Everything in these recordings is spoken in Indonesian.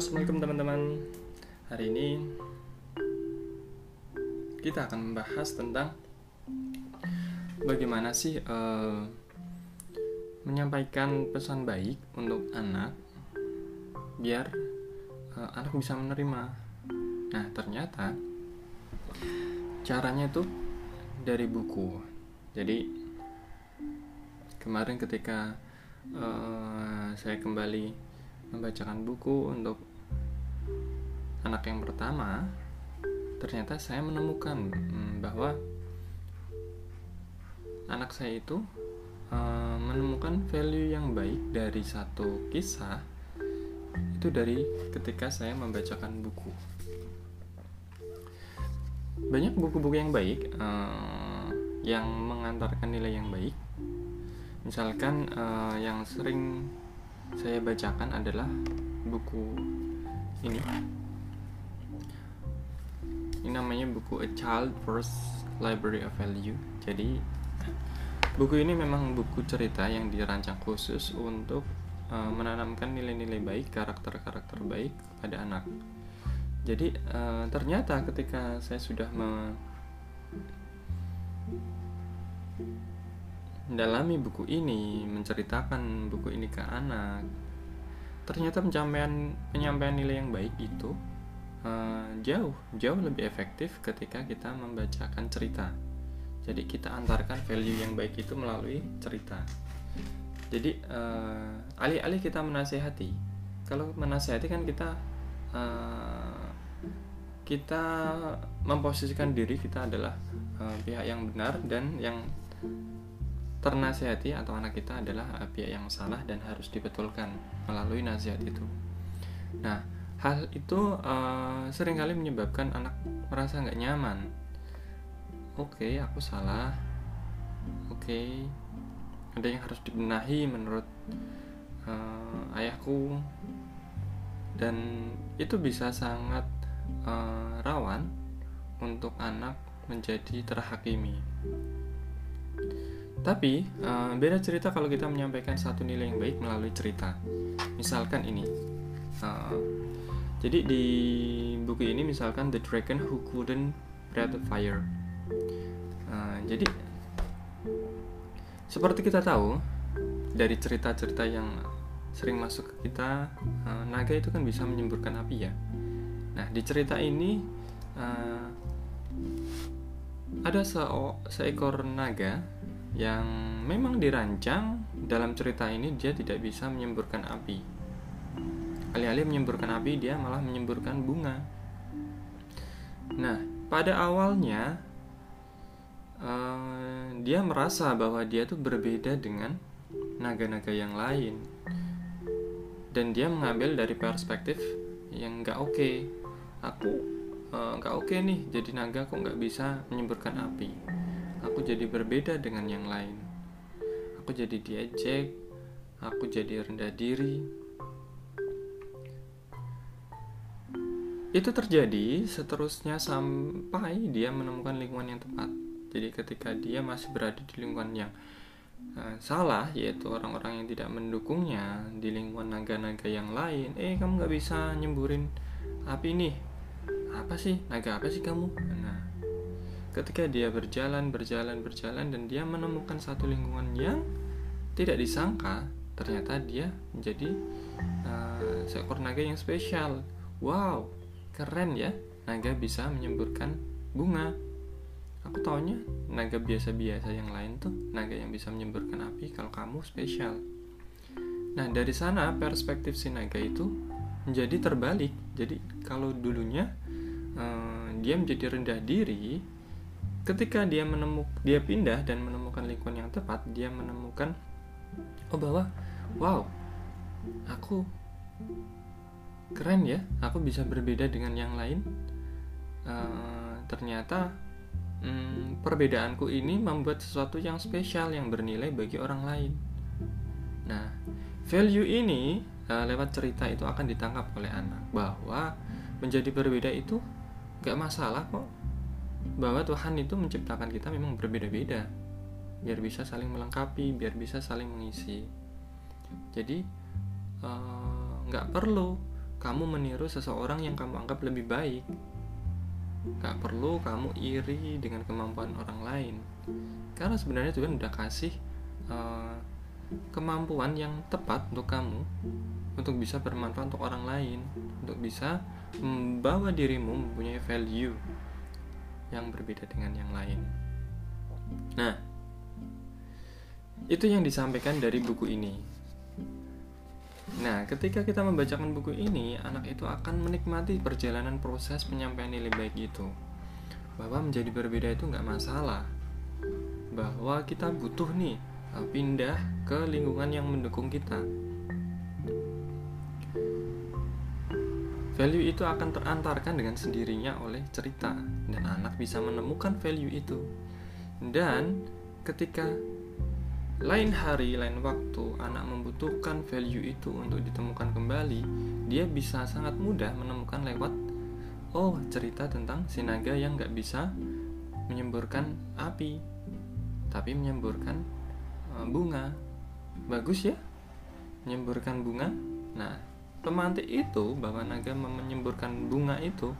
assalamualaikum teman-teman. Hari ini kita akan membahas tentang bagaimana sih uh, menyampaikan pesan baik untuk anak biar uh, anak bisa menerima. Nah, ternyata caranya itu dari buku. Jadi kemarin ketika uh, saya kembali membacakan buku untuk anak yang pertama, ternyata saya menemukan hmm, bahwa anak saya itu uh, menemukan value yang baik dari satu kisah itu dari ketika saya membacakan buku. Banyak buku-buku yang baik uh, yang mengantarkan nilai yang baik. Misalkan uh, yang sering saya bacakan adalah buku ini. Ini namanya buku A Child First Library of Value. Jadi buku ini memang buku cerita yang dirancang khusus untuk uh, menanamkan nilai-nilai baik karakter-karakter baik pada anak. Jadi uh, ternyata ketika saya sudah mendalami buku ini, menceritakan buku ini ke anak, ternyata penyampaian penyampaian nilai yang baik itu uh, jauh jauh lebih efektif ketika kita membacakan cerita. Jadi kita antarkan value yang baik itu melalui cerita. Jadi uh, alih-alih kita menasehati, kalau menasehati kan kita uh, kita memposisikan diri kita adalah uh, pihak yang benar dan yang ternasihati atau anak kita adalah pihak yang salah dan harus dibetulkan melalui nasihat itu. Nah, hal itu uh, sering kali menyebabkan anak merasa nggak nyaman. Oke, okay, aku salah. Oke, okay, ada yang harus dibenahi menurut uh, ayahku, dan itu bisa sangat uh, rawan untuk anak menjadi terhakimi. Tapi uh, beda cerita kalau kita menyampaikan satu nilai yang baik melalui cerita. Misalkan ini. Uh, jadi di buku ini misalkan The Dragon Who Couldn't Breathe Fire. Uh, jadi seperti kita tahu dari cerita-cerita yang sering masuk ke kita, uh, naga itu kan bisa menyemburkan api ya. Nah di cerita ini uh, ada se seekor naga yang memang dirancang dalam cerita ini dia tidak bisa menyemburkan api. Alih-alih menyemburkan api, dia malah menyemburkan bunga. Nah, pada awalnya uh, dia merasa bahwa dia tuh berbeda dengan naga-naga yang lain, dan dia mengambil dari perspektif yang nggak oke. Okay. Aku eh, nggak uh, oke okay nih, jadi naga kok nggak bisa menyemburkan api aku jadi berbeda dengan yang lain. Aku jadi diejek, aku jadi rendah diri. Itu terjadi seterusnya sampai dia menemukan lingkungan yang tepat. Jadi ketika dia masih berada di lingkungan yang uh, salah, yaitu orang-orang yang tidak mendukungnya di lingkungan naga-naga yang lain, eh kamu nggak bisa nyemburin api nih. Apa sih naga apa sih kamu? Nah, ketika dia berjalan berjalan berjalan dan dia menemukan satu lingkungan yang tidak disangka ternyata dia menjadi uh, seekor naga yang spesial. Wow keren ya naga bisa menyemburkan bunga. Aku taunya naga biasa-biasa yang lain tuh naga yang bisa menyemburkan api kalau kamu spesial. Nah dari sana perspektif si naga itu menjadi terbalik. Jadi kalau dulunya uh, dia menjadi rendah diri ketika dia menemuk dia pindah dan menemukan lingkungan yang tepat dia menemukan oh bahwa wow aku keren ya aku bisa berbeda dengan yang lain. Uh, ternyata um, perbedaanku ini membuat sesuatu yang spesial yang bernilai bagi orang lain. Nah value ini uh, lewat cerita itu akan ditangkap oleh anak bahwa menjadi berbeda itu gak masalah kok bahwa Tuhan itu menciptakan kita memang berbeda-beda biar bisa saling melengkapi biar bisa saling mengisi jadi eh, nggak perlu kamu meniru seseorang yang kamu anggap lebih baik. Gak perlu kamu iri dengan kemampuan orang lain. Karena sebenarnya Tuhan udah kasih uh, kemampuan yang tepat untuk kamu untuk bisa bermanfaat untuk orang lain, untuk bisa membawa dirimu mempunyai value yang berbeda dengan yang lain. Nah, itu yang disampaikan dari buku ini. Nah, ketika kita membacakan buku ini, anak itu akan menikmati perjalanan proses penyampaian nilai baik itu. Bahwa menjadi berbeda itu nggak masalah. Bahwa kita butuh nih pindah ke lingkungan yang mendukung kita. Value itu akan terantarkan dengan sendirinya oleh cerita dan anak bisa menemukan value itu. Dan ketika lain hari, lain waktu anak membutuhkan value itu untuk ditemukan kembali, dia bisa sangat mudah menemukan lewat oh cerita tentang si naga yang nggak bisa menyemburkan api, tapi menyemburkan uh, bunga. Bagus ya, menyemburkan bunga. Nah, pemantik itu bahwa naga menyemburkan bunga itu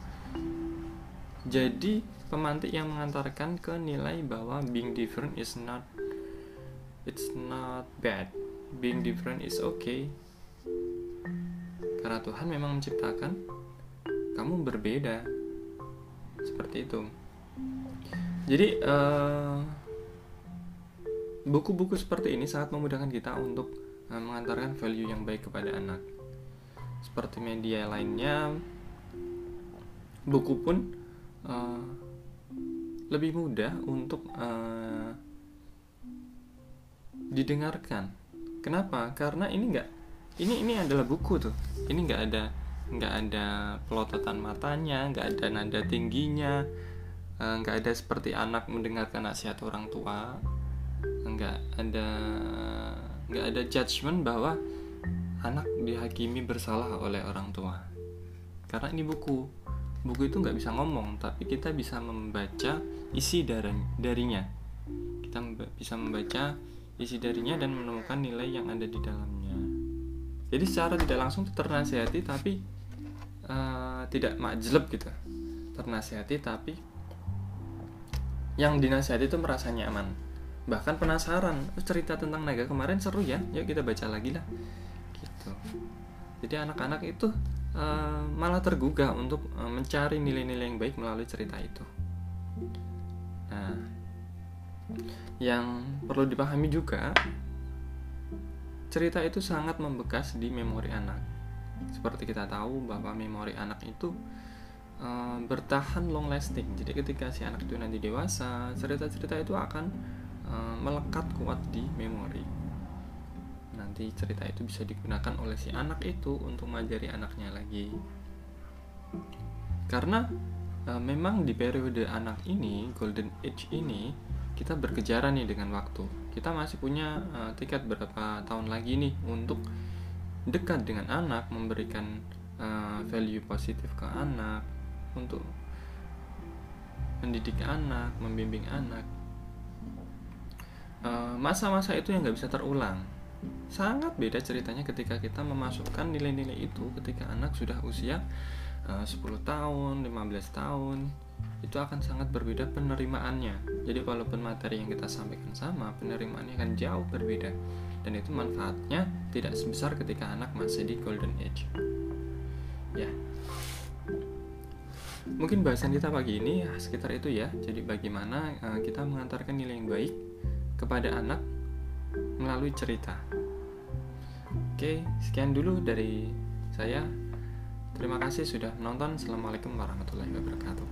jadi pemantik yang mengantarkan ke nilai bahwa being different is not it's not bad. Being different is okay. Karena Tuhan memang menciptakan kamu berbeda. Seperti itu. Jadi uh, buku-buku seperti ini sangat memudahkan kita untuk uh, mengantarkan value yang baik kepada anak seperti media lainnya buku pun uh, lebih mudah untuk uh, didengarkan. Kenapa? Karena ini enggak ini ini adalah buku tuh. Ini enggak ada nggak ada pelototan matanya nggak ada nada tingginya eh, nggak ada seperti anak mendengarkan nasihat orang tua. Nggak ada nggak ada judgement bahwa anak dihakimi bersalah oleh orang tua. Karena ini buku. Buku itu nggak bisa ngomong tapi kita bisa membaca isi dari darinya. Kita bisa membaca isi darinya dan menemukan nilai yang ada di dalamnya. Jadi secara tidak langsung ternasihati tapi uh, tidak majleb gitu. Ternasihati tapi yang dinasihati itu merasa nyaman. Bahkan penasaran cerita tentang naga kemarin seru ya? Yuk kita baca lagi lah gitu jadi anak-anak itu uh, malah tergugah untuk uh, mencari nilai-nilai yang baik melalui cerita itu. Nah yang perlu dipahami juga cerita itu sangat membekas di memori anak. Seperti kita tahu bahwa memori anak itu uh, bertahan long lasting. Jadi ketika si anak itu nanti dewasa cerita-cerita itu akan uh, melekat kuat di memori nanti cerita itu bisa digunakan oleh si anak itu untuk mengajari anaknya lagi. Karena e, memang di periode anak ini golden age ini kita berkejaran nih dengan waktu. Kita masih punya e, tiket berapa tahun lagi nih untuk dekat dengan anak memberikan e, value positif ke anak untuk mendidik anak membimbing anak. Masa-masa itu yang nggak bisa terulang sangat beda ceritanya ketika kita memasukkan nilai-nilai itu ketika anak sudah usia eh, uh, 10 tahun, 15 tahun itu akan sangat berbeda penerimaannya. Jadi walaupun materi yang kita sampaikan sama penerimaannya akan jauh berbeda. Dan itu manfaatnya tidak sebesar ketika anak masih di golden age. Ya. Mungkin bahasan kita pagi ini sekitar itu ya. Jadi bagaimana uh, kita mengantarkan nilai yang baik kepada anak melalui cerita. Oke, sekian dulu dari saya. Terima kasih sudah menonton. Assalamualaikum warahmatullahi wabarakatuh.